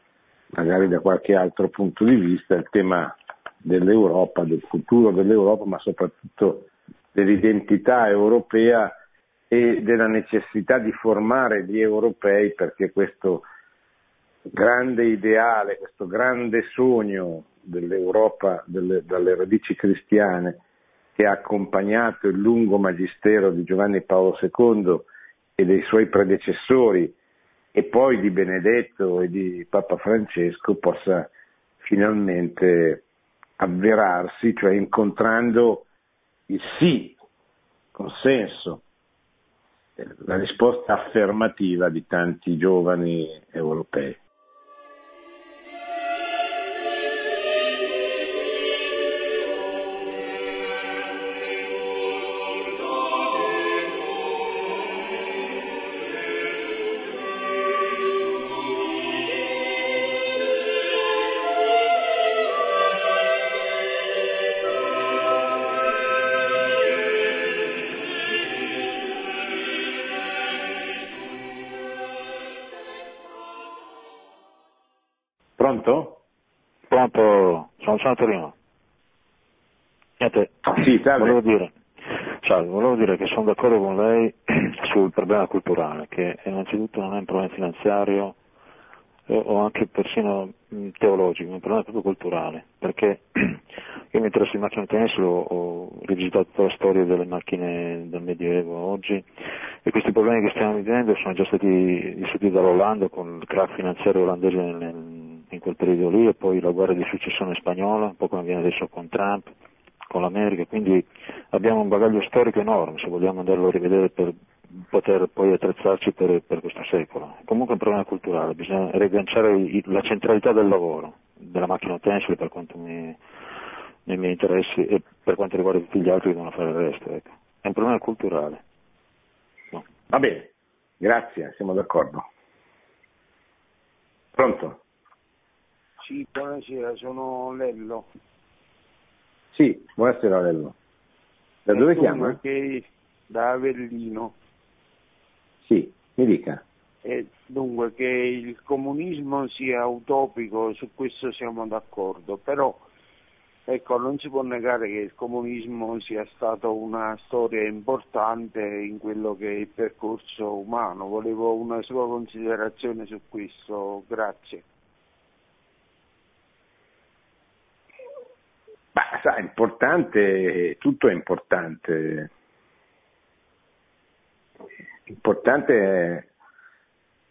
magari da qualche altro punto di vista, il tema dell'Europa, del futuro dell'Europa, ma soprattutto dell'identità europea e della necessità di formare gli europei perché questo grande ideale, questo grande sogno dell'Europa delle, dalle radici cristiane che ha accompagnato il lungo magistero di Giovanni Paolo II e dei suoi predecessori e poi di Benedetto e di Papa Francesco possa finalmente avverarsi, cioè incontrando il sì, consenso la risposta affermativa di tanti giovani europei. Pronto? Pronto, sono San Torino. Niente, Sì, volevo dire, salve, volevo dire che sono d'accordo con lei sul problema culturale, che innanzitutto non è un problema finanziario eh, o anche persino mh, teologico, è un problema proprio culturale, perché io mi interesso di macchine tennis, ho, ho rivisitato tutta la storia delle macchine dal Medioevo oggi e questi problemi che stiamo vivendo sono già stati discutti dall'Olanda con il crack finanziario olandese nel- in quel periodo lì e poi la guerra di successione spagnola, un po' come avviene adesso con Trump, con l'America, quindi abbiamo un bagaglio storico enorme se vogliamo andarlo a rivedere per poter poi attrezzarci per, per questo secolo. Comunque è un problema culturale, bisogna riagganciare la centralità del lavoro, della macchina utensile per quanto mi, nei miei interessi e per quanto riguarda tutti gli altri che devono fare il resto. Ecco. È un problema culturale. No. Va bene, grazie, siamo d'accordo. Pronto? Sì, buonasera, sono Lello. Sì, buonasera Lello. Da dove Dunque, chiama? Da Avellino. Sì, mi dica. E dunque che il comunismo sia utopico, su questo siamo d'accordo, però ecco, non si può negare che il comunismo sia stato una storia importante in quello che è il percorso umano. Volevo una sua considerazione su questo, grazie. Sa, è importante, tutto è importante. Importante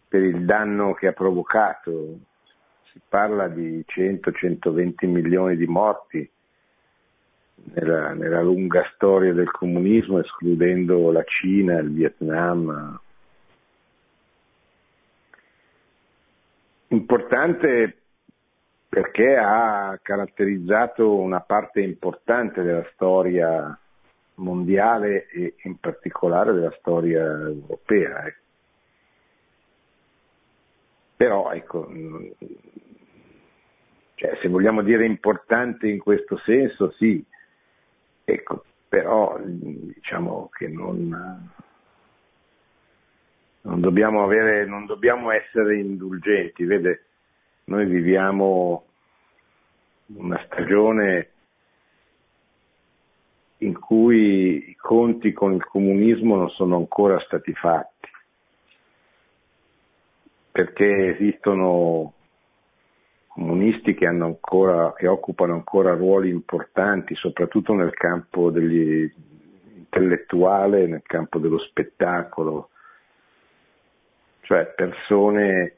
per il danno che ha provocato. Si parla di 100-120 milioni di morti nella, nella lunga storia del comunismo, escludendo la Cina, il Vietnam. Importante perché ha caratterizzato una parte importante della storia mondiale e in particolare della storia europea. ecco. Però, ecco, mh, cioè, se vogliamo dire importante in questo senso, sì, ecco, però mh, diciamo che non, non dobbiamo avere, non dobbiamo essere indulgenti, vede, noi viviamo una stagione in cui i conti con il comunismo non sono ancora stati fatti, perché esistono comunisti che, ancora, che occupano ancora ruoli importanti, soprattutto nel campo degli intellettuale, nel campo dello spettacolo, cioè persone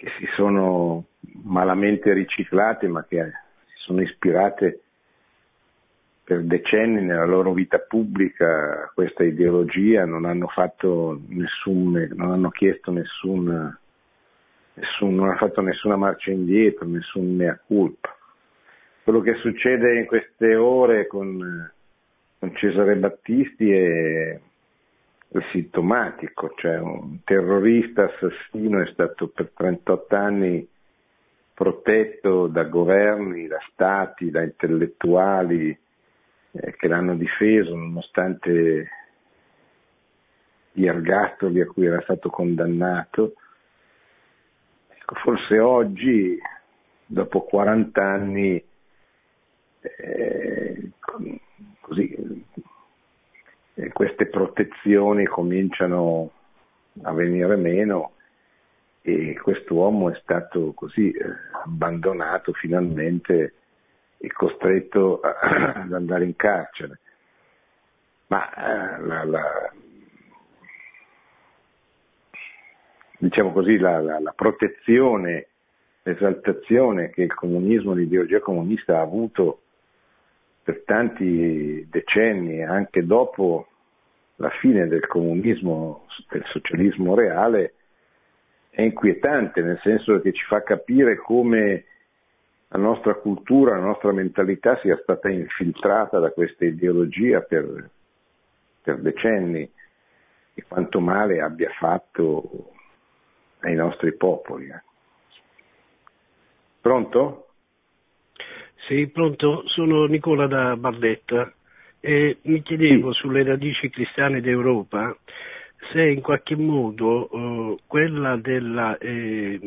che si sono malamente riciclate ma che si sono ispirate per decenni nella loro vita pubblica a questa ideologia, non hanno nessun, non hanno chiesto nessun, nessun, non hanno fatto nessuna marcia indietro, nessun mea culpa. Quello che succede in queste ore con, con Cesare Battisti è sintomatico, cioè un terrorista assassino è stato per 38 anni protetto da governi, da stati, da intellettuali eh, che l'hanno difeso nonostante gli ergastoli a cui era stato condannato. Ecco, forse oggi, dopo 40 anni, eh, così, queste protezioni cominciano a venire meno e quest'uomo è stato così eh, abbandonato finalmente e costretto ad andare in carcere. Ma eh, la, la- diciamo così, la- la protezione, l'esaltazione che il comunismo, l'ideologia comunista ha avuto per tanti decenni, anche dopo la fine del comunismo, del socialismo reale, è inquietante, nel senso che ci fa capire come la nostra cultura, la nostra mentalità sia stata infiltrata da questa ideologia per, per decenni e quanto male abbia fatto ai nostri popoli. Pronto? Sì, pronto, sono Nicola da Bardetta e mi chiedevo sulle radici cristiane d'Europa se in qualche modo uh, quella della, eh,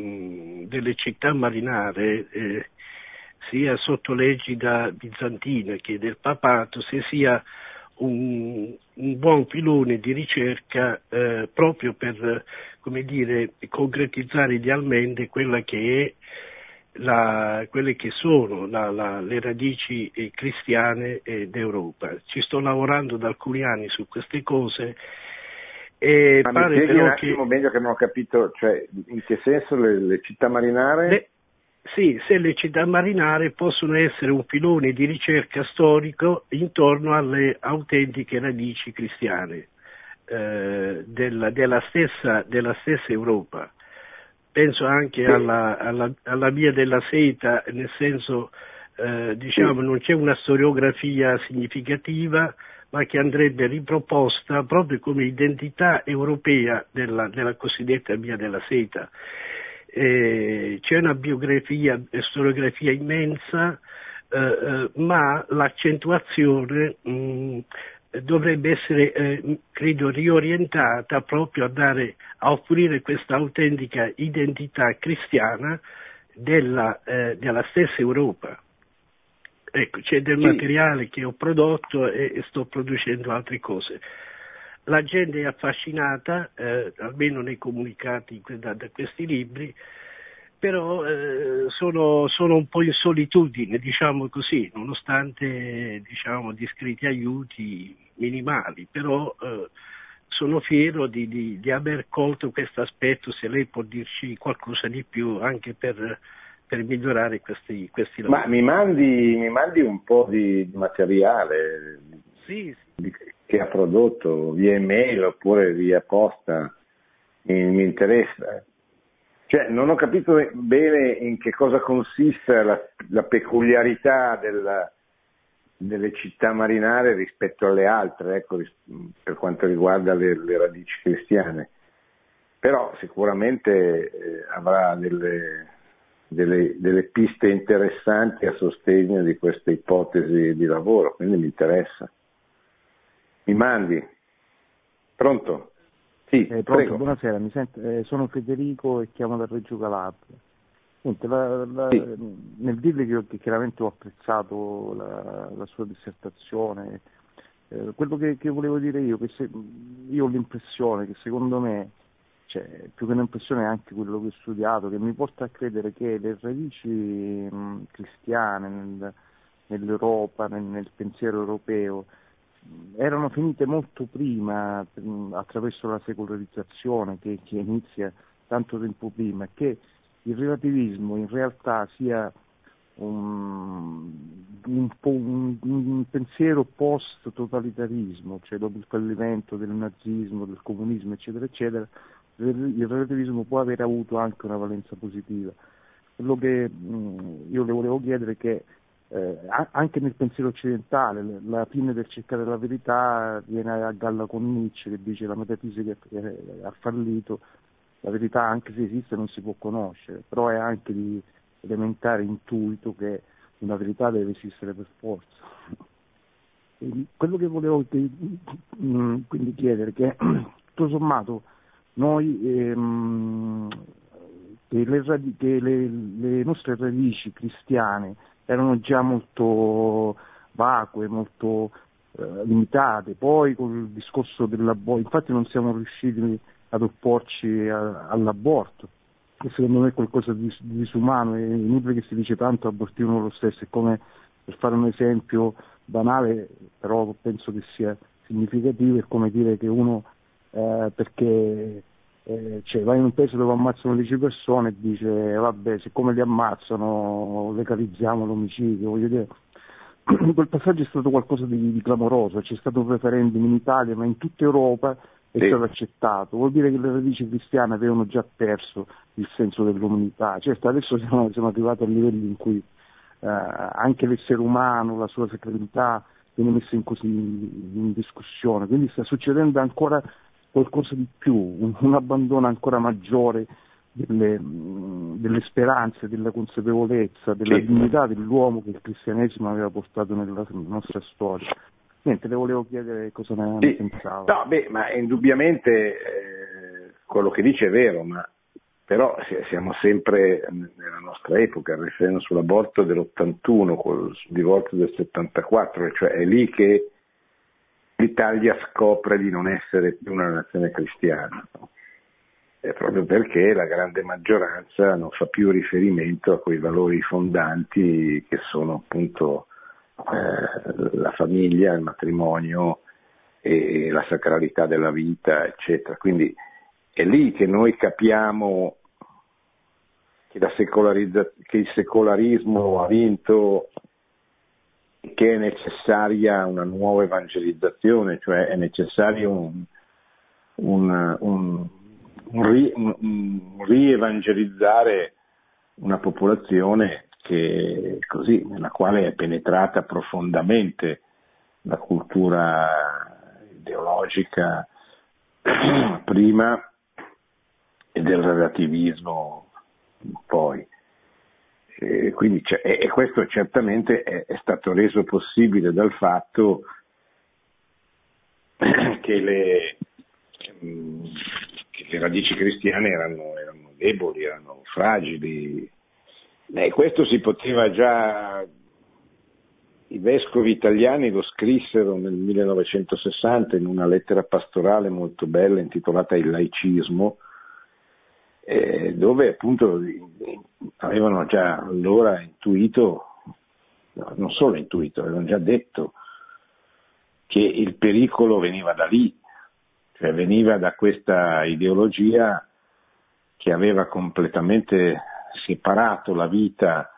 delle città marinare eh, sia sotto l'egida bizantina che del papato, se sia un, un buon filone di ricerca eh, proprio per come dire, concretizzare idealmente quella che è la, quelle che sono la, la, le radici eh, cristiane d'Europa. Ci sto lavorando da alcuni anni su queste cose e Ma pare mi però un attimo che... meglio che non ho capito, cioè in che senso le, le città marinare? Le, sì, se le città marinare possono essere un filone di ricerca storico intorno alle autentiche radici cristiane eh, della, della, stessa, della, stessa, Europa. Penso anche alla, alla, alla, via della seta, nel senso, eh, diciamo, non c'è una storiografia significativa, ma che andrebbe riproposta proprio come identità europea della, della cosiddetta via della seta. Eh, c'è una biografia e storiografia immensa, eh, eh, ma l'accentuazione mh, dovrebbe essere, eh, credo, riorientata proprio a, dare, a offrire questa autentica identità cristiana della, eh, della stessa Europa. Ecco, c'è del sì. materiale che ho prodotto e, e sto producendo altre cose la gente è affascinata, eh, almeno nei comunicati da, da questi libri, però eh, sono, sono, un po' in solitudine, diciamo così, nonostante diciamo, discreti aiuti minimali, però eh, sono fiero di, di, di, aver colto questo aspetto, se lei può dirci qualcosa di più anche per, per migliorare questi, questi lavori. Ma mi mandi, mi mandi un po' di materiale sì, sì. che ha prodotto via email oppure via posta, mi, mi interessa. Cioè, non ho capito bene in che cosa consiste la, la peculiarità della, delle città marinare rispetto alle altre, ecco, per quanto riguarda le, le radici cristiane. Però sicuramente eh, avrà delle, delle, delle, piste interessanti a sostegno di questa ipotesi di lavoro, quindi mi interessa. Mi mandi. Pronto? Sì, eh, pronto, buonasera, sento, eh, sono Federico e chiamo da Reggio Calabria. Niente, la, la, sì. Nel dirle che, che, chiaramente ho apprezzato la, la sua dissertazione, eh, quello che, che, volevo dire io, che se, io ho l'impressione che secondo me, cioè, più che un'impressione è anche quello che ho studiato, che mi porta a credere che le radici mh, cristiane nel, nell'Europa, nel, nel pensiero europeo, erano finite molto prima attraverso la secolarizzazione che, che, inizia tanto tempo prima, che il relativismo in realtà sia un, un, un, un pensiero post-totalitarismo, cioè dopo il fallimento del nazismo, del comunismo, eccetera, eccetera, il relativismo può aver avuto anche una valenza positiva. Quello che mh, io le volevo chiedere è che eh, anche nel pensiero occidentale, la fine del cercare la verità viene a galla con Nietzsche che dice la metafisica ha fallito, la verità anche se esiste non si può conoscere, però è anche di elementare intuito che una verità deve esistere per forza. E quello che volevo mm, quindi chiedere è che tutto sommato noi ehm, che, le, che le, le nostre radici cristiane erano già molto vacue, molto eh, limitate. Poi con il discorso dell'aborto, infatti non siamo riusciti ad opporci a, all'aborto, che secondo me è qualcosa di, di disumano, è inutile che si dice tanto abortiamo lo stesso, è come per fare un esempio banale, però penso che sia significativo, è come dire che uno eh, perché eh, cioè, vai in un paese dove ammazzano 10 persone e dice vabbè siccome li ammazzano legalizziamo l'omicidio, voglio dire quel passaggio è stato qualcosa di, di clamoroso, c'è stato un referendum in Italia, ma in tutta Europa è sì. stato accettato. Vuol dire che le radici cristiane avevano già perso il senso dell'umanità. Certo, adesso siamo, siamo arrivati a livelli in cui eh, anche l'essere umano, la sua sacralità viene messa in, così, in discussione, quindi sta succedendo ancora qualcosa di più, un, un abbandono ancora maggiore delle, delle, speranze, della consapevolezza, della sì. dignità dell'uomo che il cristianesimo aveva portato nella nostra storia. Niente, le volevo chiedere cosa ne sì. pensava. No, beh, ma indubbiamente eh, quello che dice è vero, ma però siamo sempre nella nostra epoca, il referendum sull'aborto dell'81, col divorzio del 74, cioè è lì che l'Italia scopre di non essere più una nazione cristiana. No? proprio perché la grande maggioranza non fa più riferimento a quei valori fondanti che sono appunto eh, la famiglia, il matrimonio e la sacralità della vita, eccetera. Quindi è lì che noi capiamo che, che il secolarismo ha vinto che è necessaria una nuova evangelizzazione, cioè è necessario un, un, un un, ri, un rievangelizzare una popolazione che, così, nella quale è penetrata profondamente la cultura ideologica prima e del relativismo poi. E, e questo certamente è, è, stato reso possibile dal fatto che le, che le radici cristiane erano, erano deboli, erano fragili. E questo si poteva già, i vescovi italiani lo scrissero nel 1960 in una lettera pastorale molto bella intitolata Il laicismo, eh, dove appunto avevano già allora intuito, non solo intuito, avevano già detto che il pericolo veniva da lì, cioè veniva da questa ideologia che aveva completamente separato la vita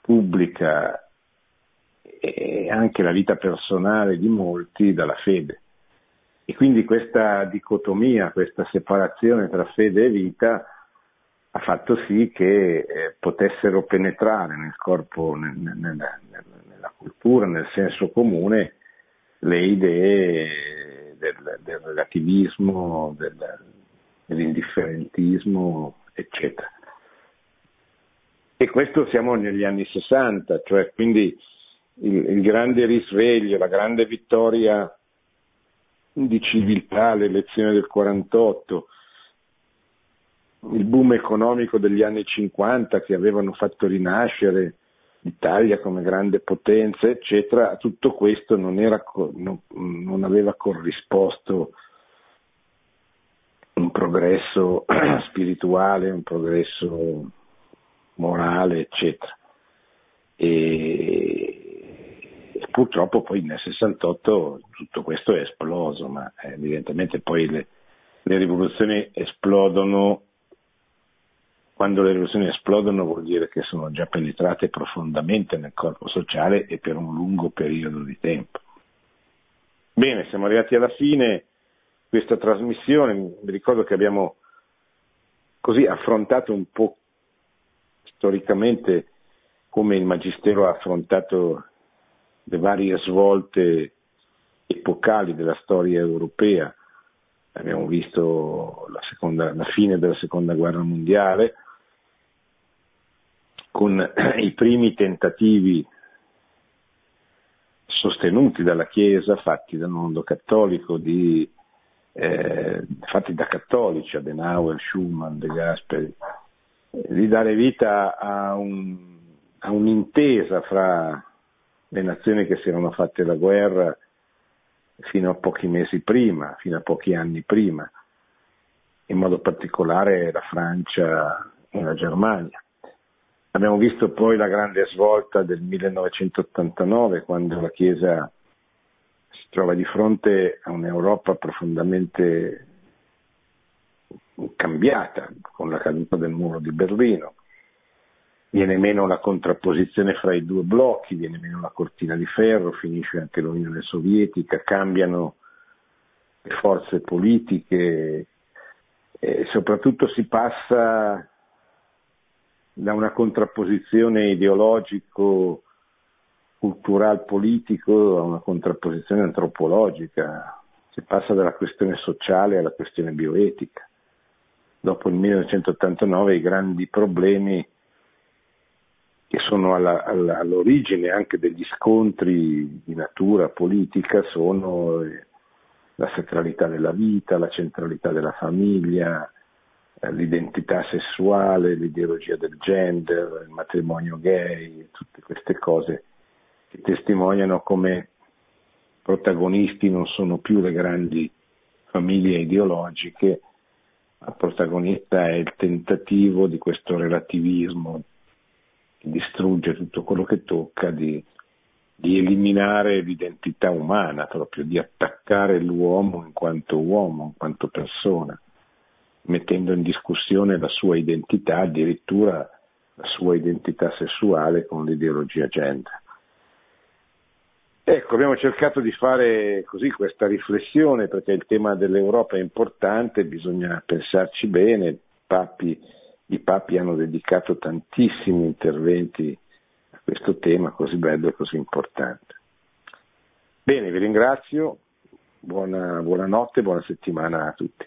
pubblica e anche la vita personale di molti dalla fede. E quindi questa dicotomia, questa separazione tra fede e vita ha fatto sì che eh, potessero penetrare nel corpo, nel, nel, nella, nella cultura, nel senso comune, le idee del, del relativismo, del, dell'indifferentismo, eccetera. E questo siamo negli anni 60, cioè quindi il, il grande risveglio, la grande vittoria di civiltà, l'elezione del 48, il boom economico degli anni 50 che avevano fatto rinascere l'Italia come grande potenza, eccetera, tutto questo non, era, non, non aveva corrisposto un progresso spirituale, un progresso morale, eccetera. E, e, purtroppo poi nel 68 tutto questo è esploso, ma evidentemente poi le, le rivoluzioni esplodono quando le rivoluzioni esplodono vuol dire che sono già penetrate profondamente nel corpo sociale e per un lungo periodo di tempo. Bene, siamo arrivati alla fine di questa trasmissione, mi ricordo che abbiamo così affrontato un po' storicamente come il Magistero ha affrontato le varie svolte epocali della storia europea. Abbiamo visto la, seconda, la fine della seconda guerra mondiale, con i primi tentativi sostenuti dalla Chiesa, fatti dal mondo cattolico, di, eh, fatti da cattolici, Adenauer, Schumann, De Gasperi, di dare vita a, un, a un'intesa fra le nazioni che si erano fatte la guerra fino a pochi mesi prima, fino a pochi anni prima, in modo particolare la Francia e la Germania. Abbiamo visto poi la grande svolta del 1989 quando la Chiesa si trova di fronte a un'Europa profondamente cambiata con la caduta del muro di Berlino. Viene meno la contrapposizione fra i due blocchi, viene meno la cortina di ferro, finisce anche l'Unione Sovietica, cambiano le forze politiche e soprattutto si passa da una contrapposizione ideologico cultural politico a una contrapposizione antropologica, si passa dalla questione sociale alla questione bioetica. Dopo il 1989 i grandi problemi che sono alla, alla, all'origine anche degli scontri di natura politica sono la sacralità della vita, la centralità della famiglia, l'identità sessuale, l'ideologia del gender, il matrimonio gay, tutte queste cose che testimoniano come protagonisti non sono più le grandi famiglie ideologiche, ma protagonista è il tentativo di questo relativismo che distrugge tutto quello che tocca, di, di eliminare l'identità umana, proprio di attaccare l'uomo in quanto uomo, in quanto persona, mettendo in discussione la sua identità, addirittura la sua identità sessuale con l'ideologia gender. Ecco, abbiamo cercato di fare così questa riflessione perché il tema dell'Europa è importante, bisogna pensarci bene, papi i papi hanno dedicato tantissimi interventi a questo tema così bello e così importante. Bene, vi ringrazio, buona, buonanotte, buona settimana a tutti.